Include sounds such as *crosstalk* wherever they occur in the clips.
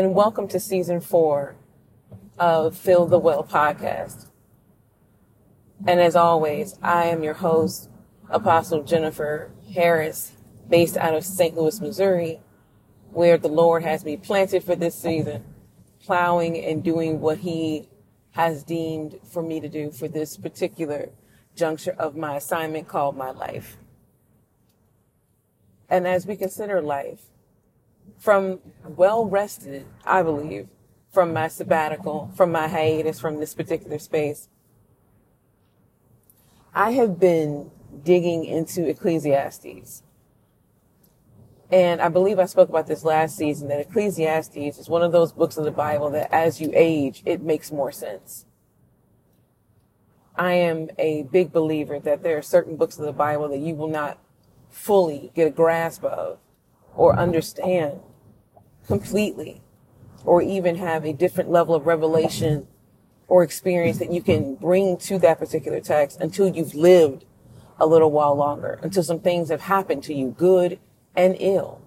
and welcome to season four of Fill the Well podcast. And as always, I am your host, Apostle Jennifer Harris, based out of St. Louis, Missouri, where the Lord has me planted for this season, plowing and doing what He has deemed for me to do for this particular juncture of my assignment called my life. And as we consider life, from well rested, I believe, from my sabbatical, from my hiatus from this particular space, I have been digging into Ecclesiastes. And I believe I spoke about this last season that Ecclesiastes is one of those books of the Bible that as you age, it makes more sense. I am a big believer that there are certain books of the Bible that you will not fully get a grasp of or understand completely or even have a different level of revelation or experience that you can bring to that particular text until you've lived a little while longer, until some things have happened to you, good and ill.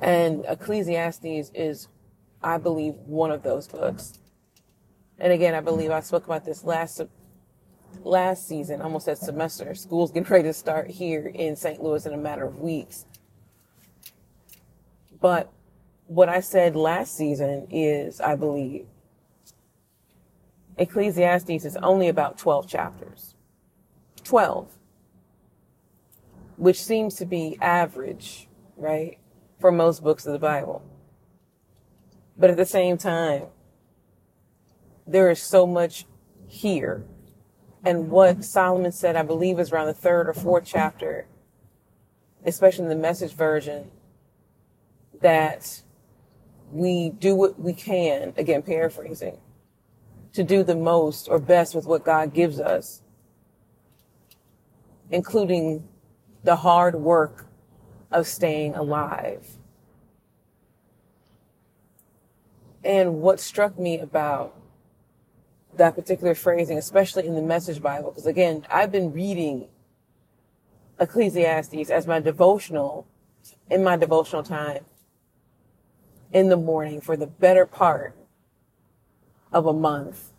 And Ecclesiastes is, I believe, one of those books. And again, I believe I spoke about this last last season, almost that semester. School's getting ready to start here in St. Louis in a matter of weeks. But what I said last season is, I believe, Ecclesiastes is only about 12 chapters. 12. Which seems to be average, right? For most books of the Bible. But at the same time, there is so much here. And what Solomon said, I believe, is around the third or fourth chapter, especially in the message version, that we do what we can, again, paraphrasing, to do the most or best with what God gives us, including the hard work of staying alive. And what struck me about that particular phrasing, especially in the Message Bible, because again, I've been reading Ecclesiastes as my devotional, in my devotional time in the morning for the better part of a month.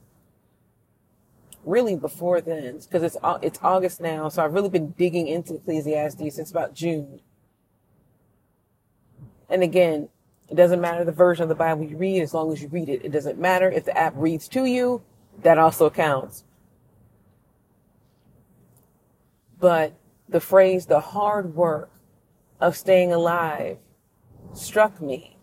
Really before then, because it's it's August now, so I've really been digging into Ecclesiastes since about June. And again, it doesn't matter the version of the Bible you read as long as you read it. It doesn't matter if the app reads to you, that also counts. But the phrase, the hard work of staying alive struck me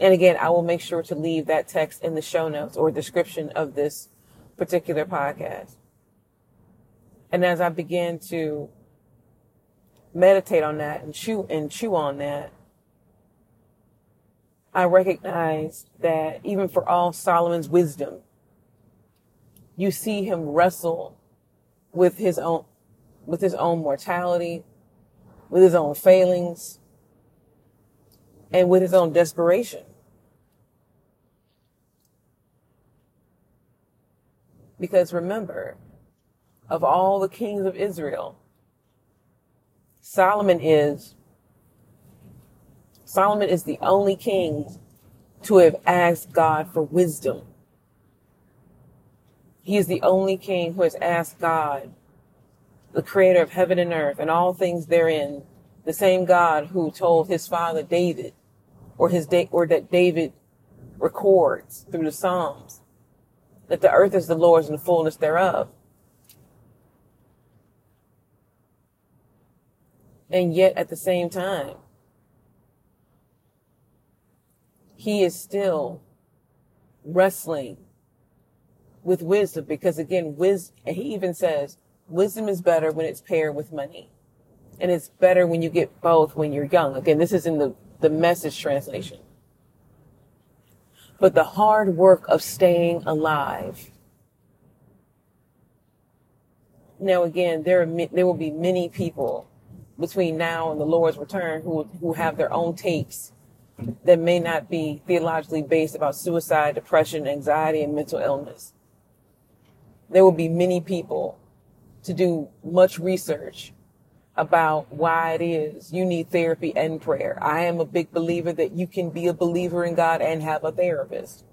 and again, I will make sure to leave that text in the show notes or description of this particular podcast. And as I began to meditate on that and chew and chew on that, I recognize that even for all Solomon's wisdom, you see him wrestle with his own, with his own mortality, with his own failings, and with his own desperation. Because remember, of all the kings of Israel, Solomon is Solomon is the only king to have asked God for wisdom. He is the only king who has asked God, the creator of heaven and earth and all things therein, the same God who told his father David, or his or that David records through the Psalms, that the earth is the Lord's and the fullness thereof. And yet at the same time, he is still wrestling with wisdom because again, wisdom, and he even says, wisdom is better when it's paired with money. And it's better when you get both when you're young. Again, this is in the, the message translation but the hard work of staying alive. Now, again, there are, there will be many people between now and the Lord's return who, who have their own takes that may not be theologically based about suicide, depression, anxiety, and mental illness. There will be many people to do much research about why it is you need therapy and prayer. I am a big believer that you can be a believer in God and have a therapist.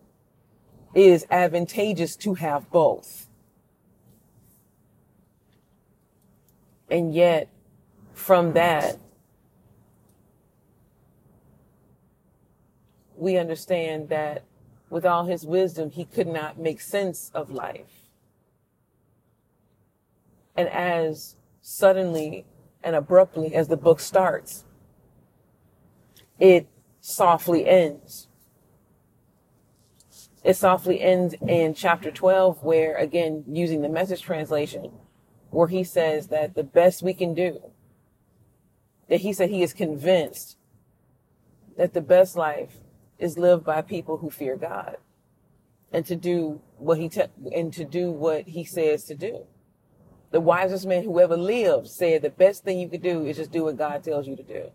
It is advantageous to have both. And yet, from that, we understand that with all his wisdom, he could not make sense of life. And as suddenly and abruptly as the book starts, it softly ends. It softly ends in chapter 12, where again, using the message translation, where he says that the best we can do, that he said he is convinced that the best life is lived by people who fear God and to do what he, te- and to do what he says to do. The wisest man who ever lived said the best thing you could do is just do what God tells you to do.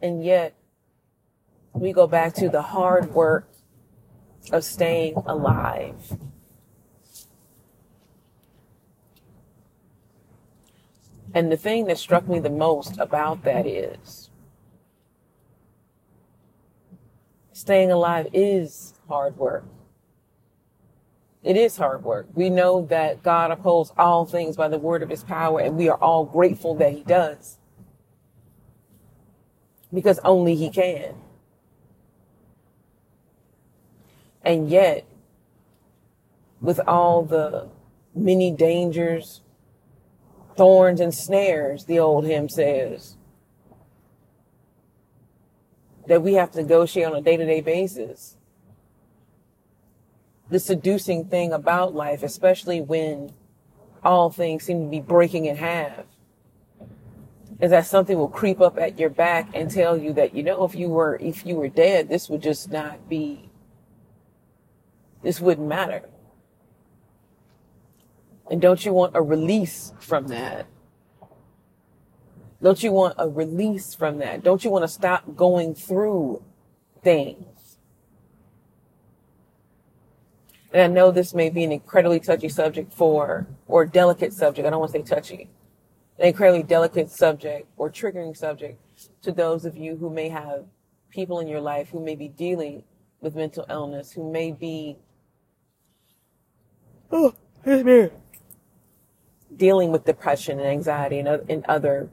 And yet, we go back to the hard work of staying alive. And the thing that struck me the most about that is staying alive is hard work. It is hard work. We know that God upholds all things by the word of his power, and we are all grateful that he does. Because only he can. And yet, with all the many dangers, thorns, and snares, the old hymn says, that we have to negotiate on a day to day basis the seducing thing about life, especially when all things seem to be breaking in half, is that something will creep up at your back and tell you that, you know, if you were, if you were dead, this would just not be, this wouldn't matter. And don't you want a release from that? Don't you want a release from that? Don't you want to stop going through things? And I know this may be an incredibly touchy subject for, or delicate subject. I don't want to say touchy. An incredibly delicate subject or triggering subject to those of you who may have people in your life who may be dealing with mental illness, who may be, oh, dealing with depression and anxiety and, and other,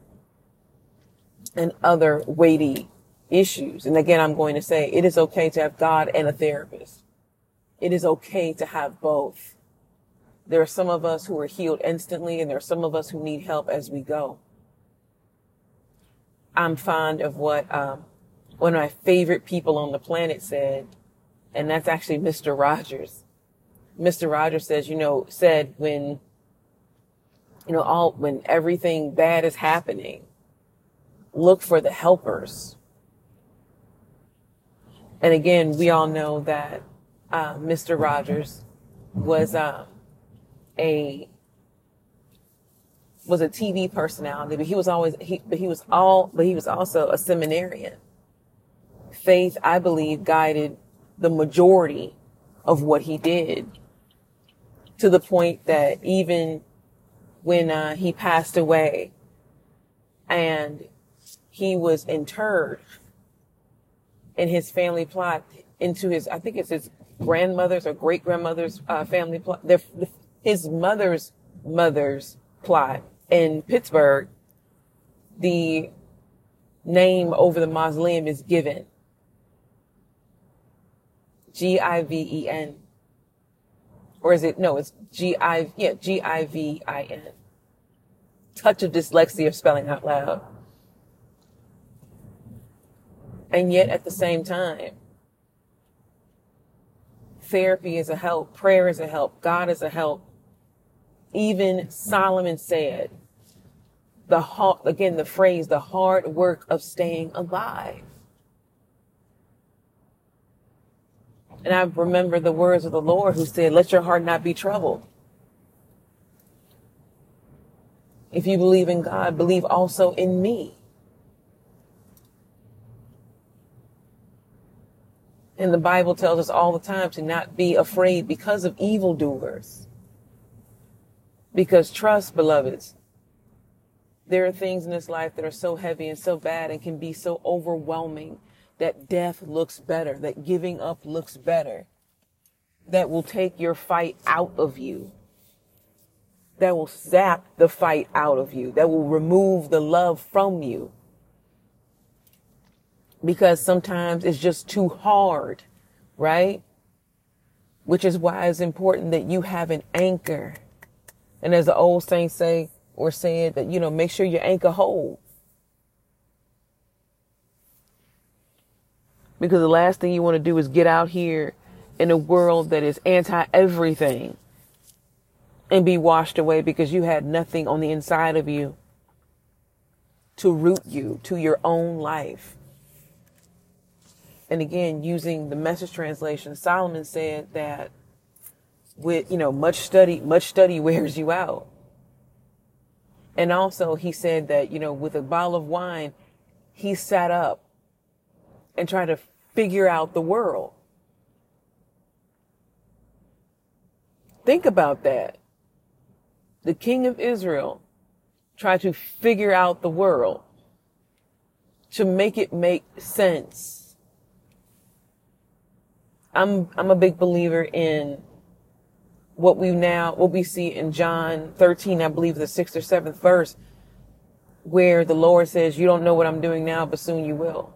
and other weighty issues. And again, I'm going to say it is okay to have God and a therapist it is okay to have both. There are some of us who are healed instantly, and there are some of us who need help as we go. I'm fond of what um, one of my favorite people on the planet said, and that's actually Mr. Rogers. Mr. Rogers says, you know, said when, you know, all, when everything bad is happening, look for the helpers. And again, we all know that uh, Mr. Rogers was um, a was a TV personality, but he was always he but he was all but he was also a seminarian. Faith, I believe, guided the majority of what he did to the point that even when uh, he passed away and he was interred in his family plot into his I think it's his grandmother's or great grandmother's uh, family plot. his mother's mother's plot in Pittsburgh. The name over the mausoleum is given. G I V E N. Or is it, no, it's G I, yeah, G I V I N. Touch of dyslexia of spelling out loud. And yet at the same time, Therapy is a help. Prayer is a help. God is a help. Even Solomon said, the hard, again, the phrase, the hard work of staying alive. And I remember the words of the Lord who said, let your heart not be troubled. If you believe in God, believe also in me. And the Bible tells us all the time to not be afraid because of evildoers. Because trust, beloveds, There are things in this life that are so heavy and so bad and can be so overwhelming that death looks better, that giving up looks better, that will take your fight out of you, that will zap the fight out of you, that will remove the love from you. Because sometimes it's just too hard, right? Which is why it's important that you have an anchor. And as the old saints say, or said that, you know, make sure your anchor hold. Because the last thing you want to do is get out here in a world that is anti everything and be washed away because you had nothing on the inside of you to root you to your own life. And again, using the message translation, Solomon said that with, you know, much study, much study *laughs* wears you out. And also he said that, you know, with a bottle of wine, he sat up and tried to figure out the world. Think about that. The king of Israel tried to figure out the world to make it make sense. I'm, I'm a big believer in what we now, what we see in John 13, I believe the sixth or seventh verse, where the Lord says, you don't know what I'm doing now, but soon you will.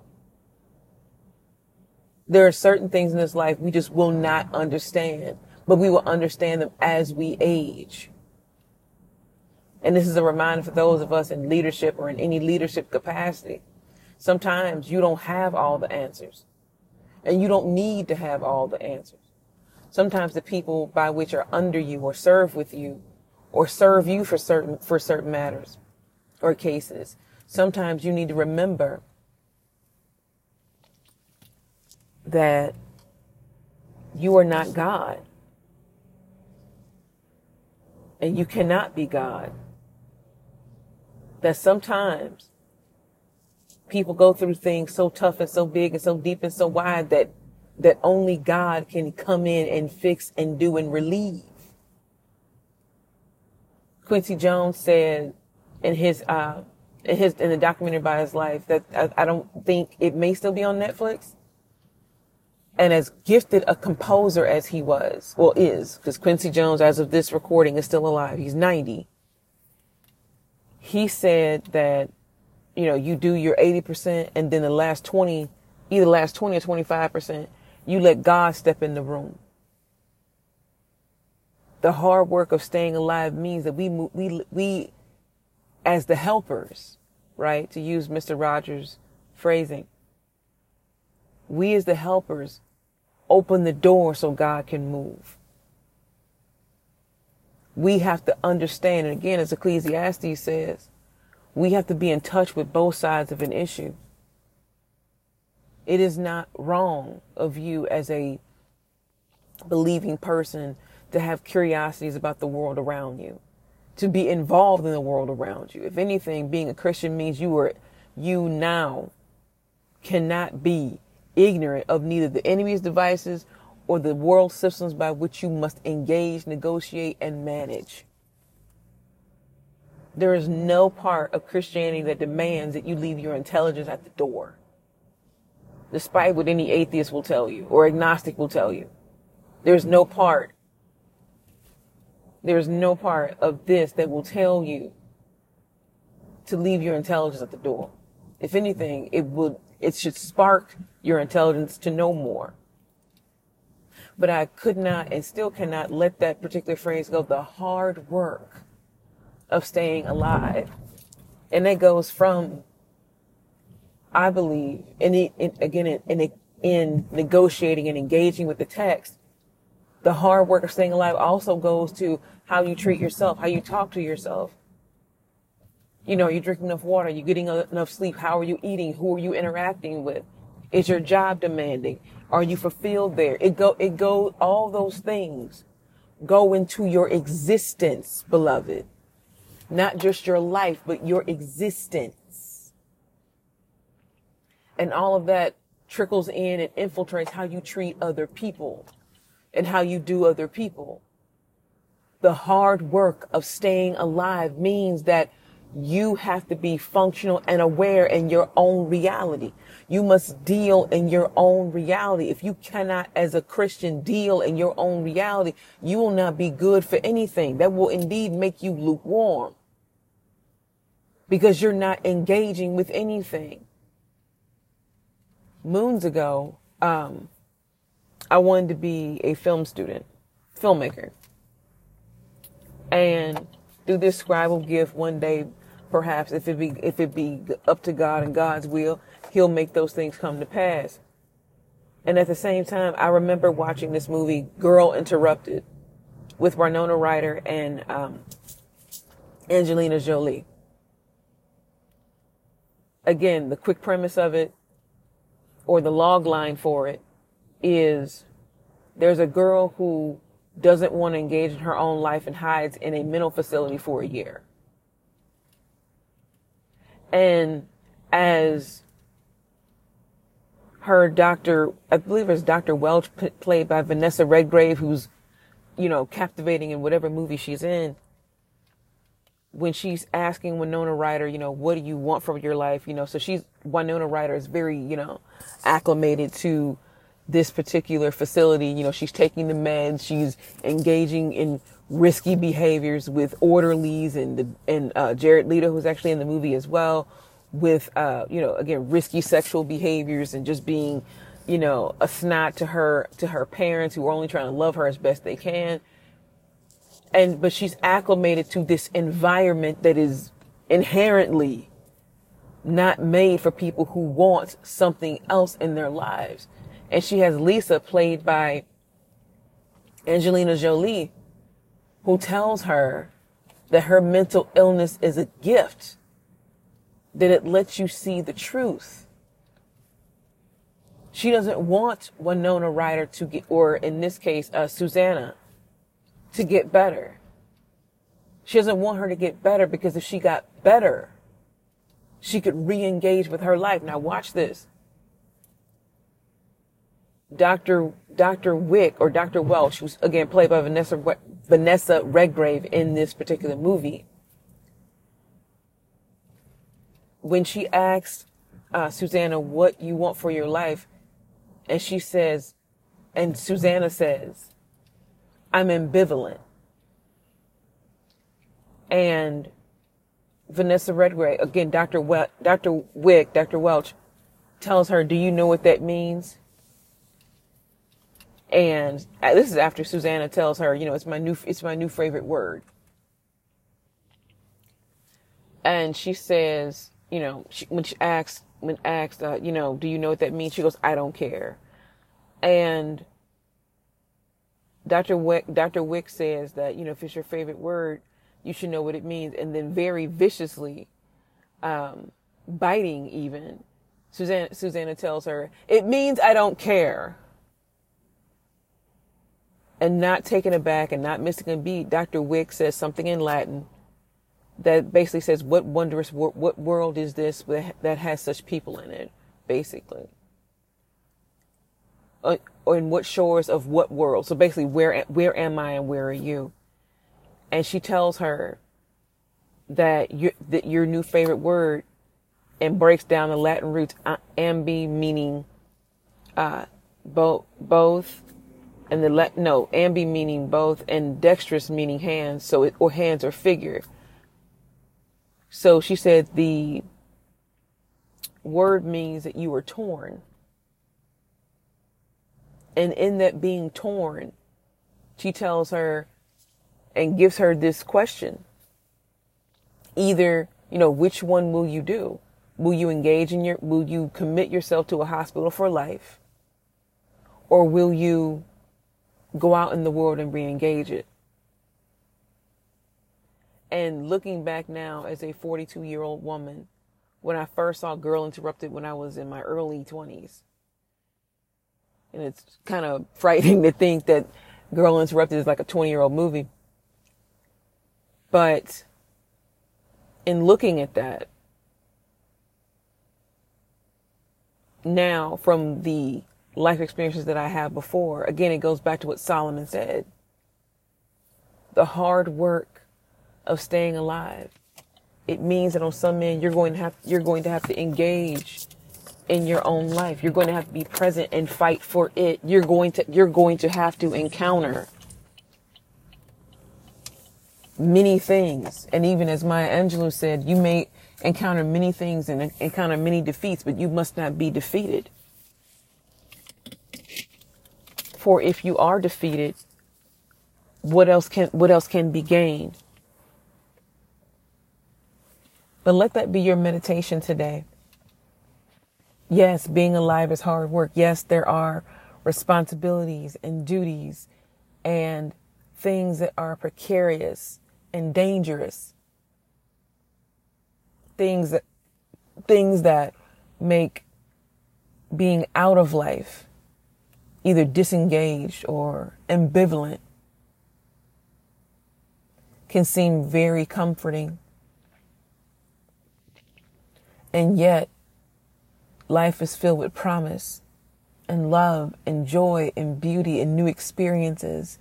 There are certain things in this life we just will not understand, but we will understand them as we age. And this is a reminder for those of us in leadership or in any leadership capacity. Sometimes you don't have all the answers and you don't need to have all the answers. Sometimes the people by which are under you or serve with you or serve you for certain, for certain matters or cases. Sometimes you need to remember that you are not God and you cannot be God. That sometimes people go through things so tough and so big and so deep and so wide that that only God can come in and fix and do and relieve. Quincy Jones said in his uh, in his in the documentary about his life that I, I don't think it may still be on Netflix. And as gifted a composer as he was, well, is, because Quincy Jones, as of this recording, is still alive. He's 90. He said that, you know, you do your 80% and then the last 20, either last 20 or 25%, you let God step in the room. The hard work of staying alive means that we, we, we, as the helpers, right, to use Mr. Rogers' phrasing, we as the helpers open the door so God can move. We have to understand, and again, as Ecclesiastes says, we have to be in touch with both sides of an issue. It is not wrong of you as a believing person to have curiosities about the world around you, to be involved in the world around you. If anything, being a Christian means you are, you now cannot be ignorant of neither the enemy's devices or the world systems by which you must engage, negotiate, and manage. There is no part of Christianity that demands that you leave your intelligence at the door despite what any atheist will tell you or agnostic will tell you. There's no part, there's no part of this that will tell you to leave your intelligence at the door. If anything, it would, it should spark your intelligence to know more. But I could not and still cannot let that particular phrase go. The hard work of staying alive. And that goes from I believe, in, in again, in, in, in negotiating and engaging with the text, the hard work of staying alive also goes to how you treat yourself, how you talk to yourself. You know, are you drinking enough water? Are you getting enough sleep? How are you eating? Who are you interacting with? Is your job demanding? Are you fulfilled there? It go, it go, all those things go into your existence, beloved. Not just your life, but your existence. And all of that trickles in and infiltrates how you treat other people and how you do other people. The hard work of staying alive means that you have to be functional and aware in your own reality. You must deal in your own reality. If you cannot, as a Christian, deal in your own reality, you will not be good for anything. That will indeed make you lukewarm because you're not engaging with anything. Moons ago, um, I wanted to be a film student, filmmaker. And through this scribal gift, one day, perhaps if it be if it be up to God and God's will, He'll make those things come to pass. And at the same time, I remember watching this movie, Girl Interrupted, with Winona Ryder and um, Angelina Jolie. Again, the quick premise of it, or the log line for it, is there's a girl who doesn't want to engage in her own life and hides in a mental facility for a year. And as her doctor, I believe it's Dr. Welch, played by Vanessa Redgrave, who's, you know, captivating in whatever movie she's in. When she's asking Winona Ryder, you know, what do you want from your life? You know, so she's, Winona Ryder is very, you know, acclimated to this particular facility. You know, she's taking the meds, she's engaging in risky behaviors with orderlies and the, and uh, Jared Leto, who's actually in the movie as well, with uh, you know again risky sexual behaviors and just being you know a snot to her to her parents who are only trying to love her as best they can. And but she's acclimated to this environment that is inherently not made for people who want something else in their lives. And she has Lisa played by Angelina Jolie, who tells her that her mental illness is a gift, that it lets you see the truth. She doesn't want Winona Ryder to get, or in this case, uh, Susanna, to get better. She doesn't want her to get better because if she got better, she could re-engage with her life. Now watch this. Dr. Dr. Wick or Dr. Welch, who's again played by Vanessa Vanessa Redgrave in this particular movie. When she asks uh, Susanna what you want for your life, and she says, and Susanna says, I'm ambivalent. And Vanessa Redgrave, again, Dr. We- Dr. Wick, Dr. Welch, tells her, Do you know what that means? And uh, this is after Susanna tells her, you know, it's my new, it's my new favorite word. And she says, you know, she, when she asks, when asked, uh, you know, do you know what that means? She goes, I don't care. And Dr. Wick, Dr. Wick says that, you know, if it's your favorite word, you should know what it means. And then very viciously, um, biting even, Susanna, Susanna tells her, it means I don't care and not taken aback and not missing a beat, Dr. Wick says something in Latin that basically says, "What wondrous wor- what world is this that has such people in it?" Basically, uh, or in what shores of what world? So basically, where where am I and where are you? And she tells her that your that your new favorite word and breaks down the Latin roots ambi meaning uh, both both and the le- no ambi meaning both and dexterous meaning hands so it, or hands or figure so she said the word means that you are torn and in that being torn she tells her and gives her this question. Either you know which one will you do? Will you engage in your will you commit yourself to a hospital for life? Or will you go out in the world and re-engage it. And looking back now as a 42 year old woman, when I first saw Girl Interrupted when I was in my early 20s, and it's kind of *laughs* frightening to think that Girl Interrupted is like a 20 year old movie. But in looking at that, now from the life experiences that I have before. Again, it goes back to what Solomon said. The hard work of staying alive it means that on some end you're going to have you're going to have to engage in your own life. You're going to have to be present and fight for it. You're going to you're going to have to encounter many things. And even as Maya Angelou said, you may encounter many things and encounter many defeats, but you must not be defeated. For if you are defeated, what else can what else can be gained? But let that be your meditation today. Yes, being alive is hard work. Yes, there are responsibilities and duties and things that are precarious and dangerous. Things that things that make being out of life either disengaged or ambivalent can seem very comforting. And yet, life is filled with promise and love and joy and beauty and new experiences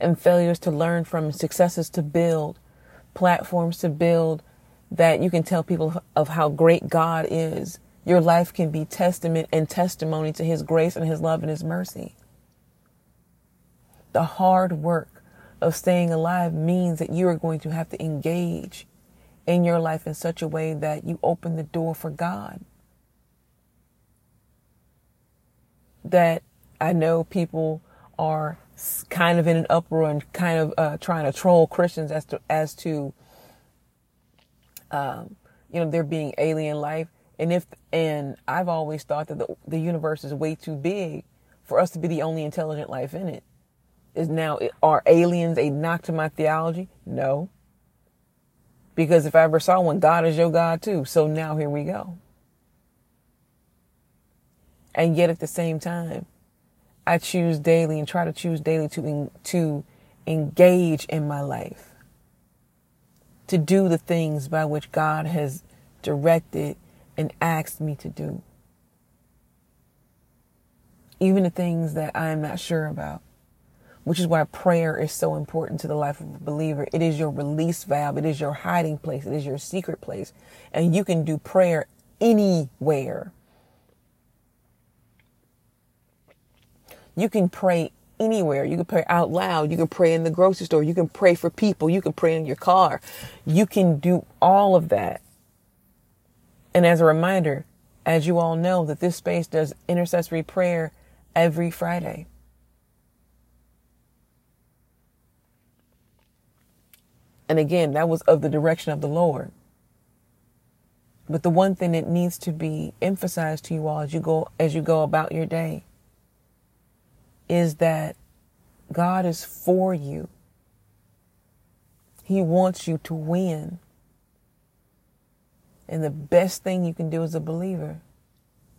and failures to learn from, successes to build, platforms to build that you can tell people of how great God is. Your life can be testament and testimony to his grace and his love and his mercy. The hard work of staying alive means that you are going to have to engage in your life in such a way that you open the door for God. That I know people are kind of in an uproar and kind of uh, trying to troll Christians as to as to um, you know there being alien life. And if and I've always thought that the the universe is way too big for us to be the only intelligent life in it. Is now are aliens a knock to my theology? No. Because if I ever saw one, God is your God too. So now here we go. And yet at the same time, I choose daily and try to choose daily to, to engage in my life, to do the things by which God has directed and asked me to do. Even the things that I am not sure about, which is why prayer is so important to the life of a believer. It is your release valve. It is your hiding place. It is your secret place. And you can do prayer anywhere You can pray anywhere. You can pray out loud. You can pray in the grocery store. You can pray for people. You can pray in your car. You can do all of that. And as a reminder, as you all know, that this space does intercessory prayer every Friday. And again, that was of the direction of the Lord. But the one thing that needs to be emphasized to you all as you go as you go about your day is that God is for you. He wants you to win. And the best thing you can do as a believer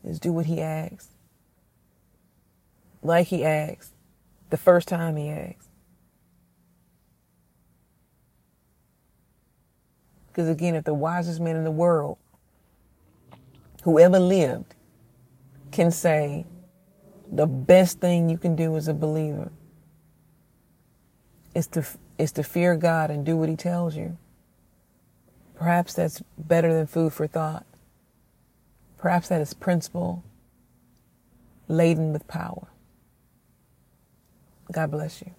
is do what he asks. Like he asked the first time he asked. Because again, if the wisest man in the world, who ever lived, can say, the best thing you can do as a believer is to is to fear God and do what he tells you. Perhaps that's better than food for thought. Perhaps that is principle laden with power. God bless you.